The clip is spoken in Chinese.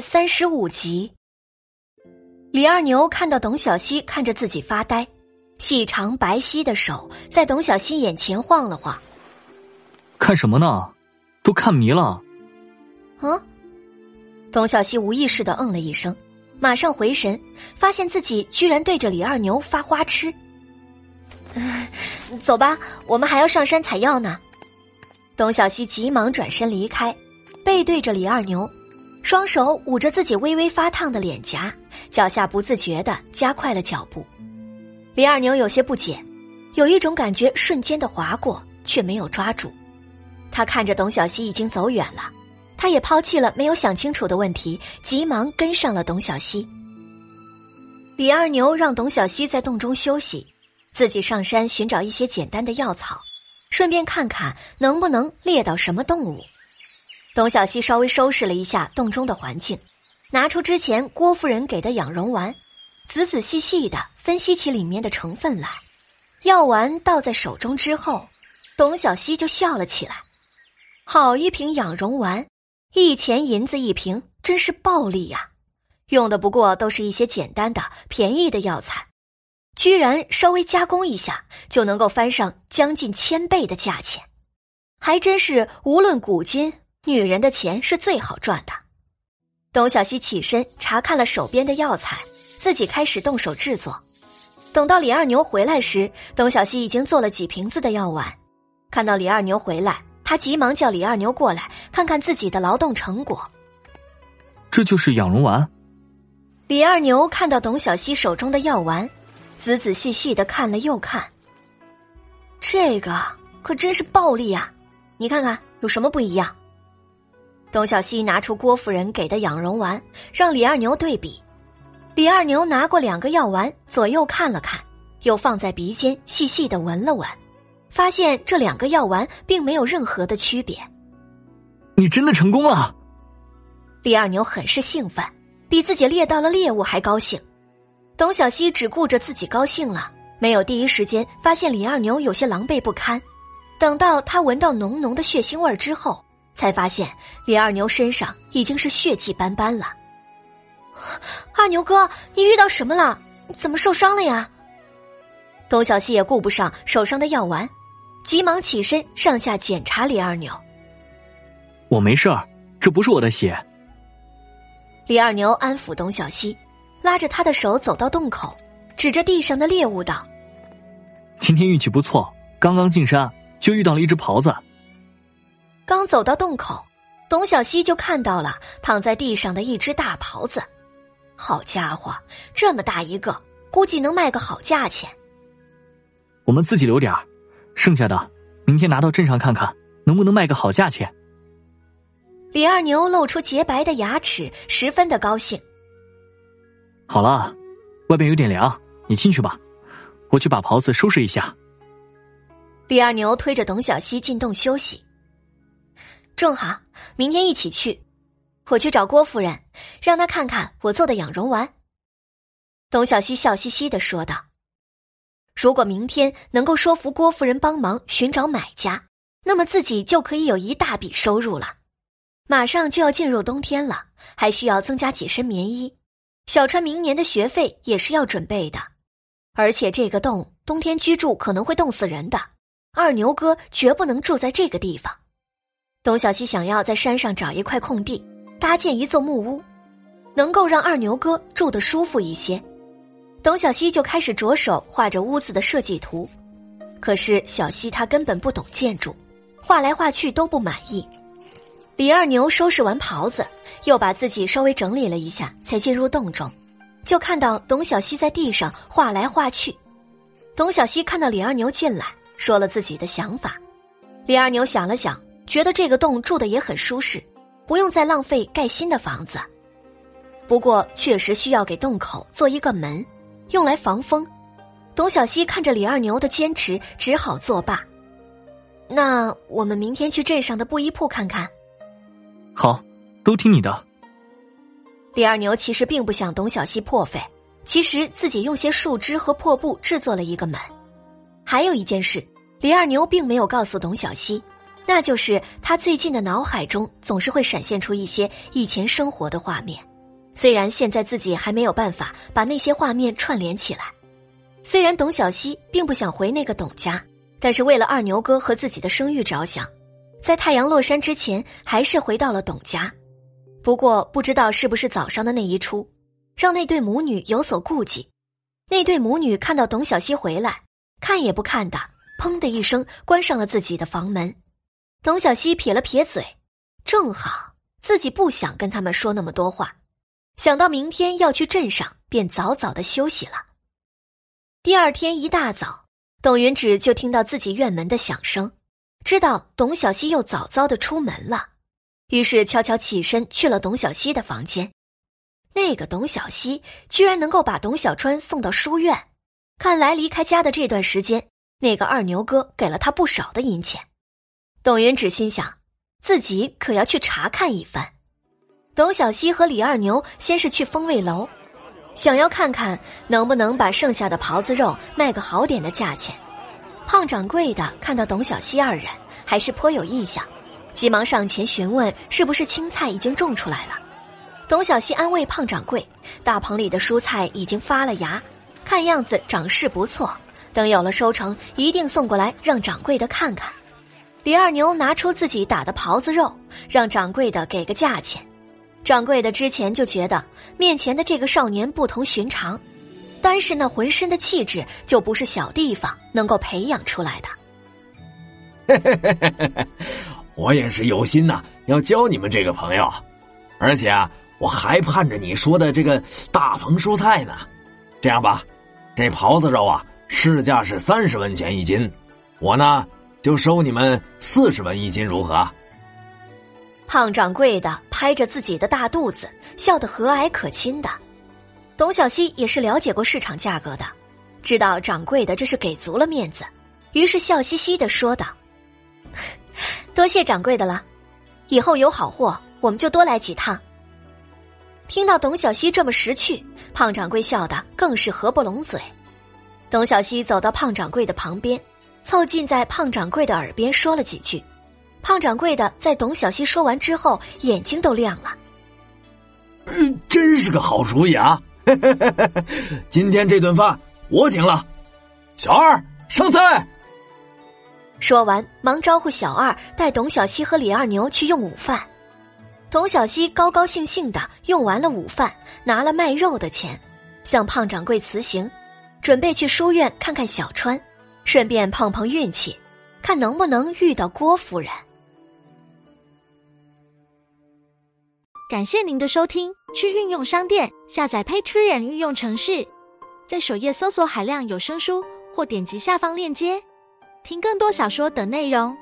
第三十五集，李二牛看到董小希看着自己发呆，细长白皙的手在董小希眼前晃了晃。看什么呢？都看迷了。嗯，董小希无意识的嗯了一声，马上回神，发现自己居然对着李二牛发花痴。走吧，我们还要上山采药呢。董小希急忙转身离开，背对着李二牛。双手捂着自己微微发烫的脸颊，脚下不自觉的加快了脚步。李二牛有些不解，有一种感觉瞬间的划过，却没有抓住。他看着董小希已经走远了，他也抛弃了没有想清楚的问题，急忙跟上了董小希。李二牛让董小希在洞中休息，自己上山寻找一些简单的药草，顺便看看能不能猎到什么动物。董小希稍微收拾了一下洞中的环境，拿出之前郭夫人给的养荣丸，仔仔细细的分析起里面的成分来。药丸倒在手中之后，董小希就笑了起来。好一瓶养荣丸，一钱银子一瓶，真是暴利呀！用的不过都是一些简单的、便宜的药材，居然稍微加工一下就能够翻上将近千倍的价钱，还真是无论古今。女人的钱是最好赚的。董小希起身查看了手边的药材，自己开始动手制作。等到李二牛回来时，董小希已经做了几瓶子的药丸。看到李二牛回来，他急忙叫李二牛过来看看自己的劳动成果。这就是养荣丸。李二牛看到董小希手中的药丸，仔仔细细的看了又看。这个可真是暴利啊！你看看有什么不一样？董小希拿出郭夫人给的养容丸，让李二牛对比。李二牛拿过两个药丸，左右看了看，又放在鼻尖细细的闻了闻，发现这两个药丸并没有任何的区别。你真的成功了！李二牛很是兴奋，比自己猎到了猎物还高兴。董小希只顾着自己高兴了，没有第一时间发现李二牛有些狼狈不堪。等到他闻到浓浓的血腥味之后。才发现李二牛身上已经是血迹斑斑了。二牛哥，你遇到什么了？怎么受伤了呀？董小西也顾不上手上的药丸，急忙起身上下检查李二牛。我没事儿，这不是我的血。李二牛安抚董小西，拉着他的手走到洞口，指着地上的猎物道：“今天运气不错，刚刚进山就遇到了一只狍子。”刚走到洞口，董小希就看到了躺在地上的一只大狍子。好家伙，这么大一个，估计能卖个好价钱。我们自己留点儿，剩下的明天拿到镇上看看，能不能卖个好价钱。李二牛露出洁白的牙齿，十分的高兴。好了，外边有点凉，你进去吧，我去把袍子收拾一下。李二牛推着董小希进洞休息。正好，明天一起去。我去找郭夫人，让她看看我做的养荣丸。董小希笑嘻嘻的说道：“如果明天能够说服郭夫人帮忙寻找买家，那么自己就可以有一大笔收入了。马上就要进入冬天了，还需要增加几身棉衣。小川明年的学费也是要准备的，而且这个洞冬天居住可能会冻死人的。二牛哥绝不能住在这个地方。”董小希想要在山上找一块空地，搭建一座木屋，能够让二牛哥住得舒服一些。董小希就开始着手画着屋子的设计图。可是小希他根本不懂建筑，画来画去都不满意。李二牛收拾完袍子，又把自己稍微整理了一下，才进入洞中，就看到董小希在地上画来画去。董小希看到李二牛进来，说了自己的想法。李二牛想了想。觉得这个洞住的也很舒适，不用再浪费盖新的房子。不过确实需要给洞口做一个门，用来防风。董小希看着李二牛的坚持，只好作罢。那我们明天去镇上的布衣铺看看。好，都听你的。李二牛其实并不想董小希破费，其实自己用些树枝和破布制作了一个门。还有一件事，李二牛并没有告诉董小希。那就是他最近的脑海中总是会闪现出一些以前生活的画面。虽然现在自己还没有办法把那些画面串联起来，虽然董小希并不想回那个董家，但是为了二牛哥和自己的声誉着想，在太阳落山之前，还是回到了董家。不过不知道是不是早上的那一出，让那对母女有所顾忌。那对母女看到董小希回来，看也不看的，砰的一声关上了自己的房门。董小希撇了撇嘴，正好自己不想跟他们说那么多话。想到明天要去镇上，便早早的休息了。第二天一大早，董云芷就听到自己院门的响声，知道董小希又早早的出门了，于是悄悄起身去了董小希的房间。那个董小希居然能够把董小川送到书院，看来离开家的这段时间，那个二牛哥给了他不少的银钱。董云芷心想，自己可要去查看一番。董小希和李二牛先是去风味楼，想要看看能不能把剩下的狍子肉卖个好点的价钱。胖掌柜的看到董小希二人，还是颇有印象，急忙上前询问是不是青菜已经种出来了。董小希安慰胖掌柜，大棚里的蔬菜已经发了芽，看样子长势不错，等有了收成，一定送过来让掌柜的看看。李二牛拿出自己打的狍子肉，让掌柜的给个价钱。掌柜的之前就觉得面前的这个少年不同寻常，单是那浑身的气质就不是小地方能够培养出来的。我也是有心呐，要交你们这个朋友，而且啊，我还盼着你说的这个大棚蔬菜呢。这样吧，这狍子肉啊，市价是三十文钱一斤，我呢就收你们四十文一斤，如何？胖掌柜的拍着自己的大肚子，笑得和蔼可亲的。董小希也是了解过市场价格的，知道掌柜的这是给足了面子，于是笑嘻嘻的说道：“ 多谢掌柜的了，以后有好货我们就多来几趟。”听到董小希这么识趣，胖掌柜笑得更是合不拢嘴。董小希走到胖掌柜的旁边，凑近在胖掌柜的耳边说了几句。胖掌柜的在董小希说完之后，眼睛都亮了。嗯，真是个好主意啊！今天这顿饭我请了，小二上菜。说完，忙招呼小二带董小希和李二牛去用午饭。董小希高高兴兴的用完了午饭，拿了卖肉的钱，向胖掌柜辞行，准备去书院看看小川，顺便碰碰运气，看能不能遇到郭夫人。感谢您的收听，去运用商店下载 Patreon 运用城市，在首页搜索海量有声书，或点击下方链接听更多小说等内容。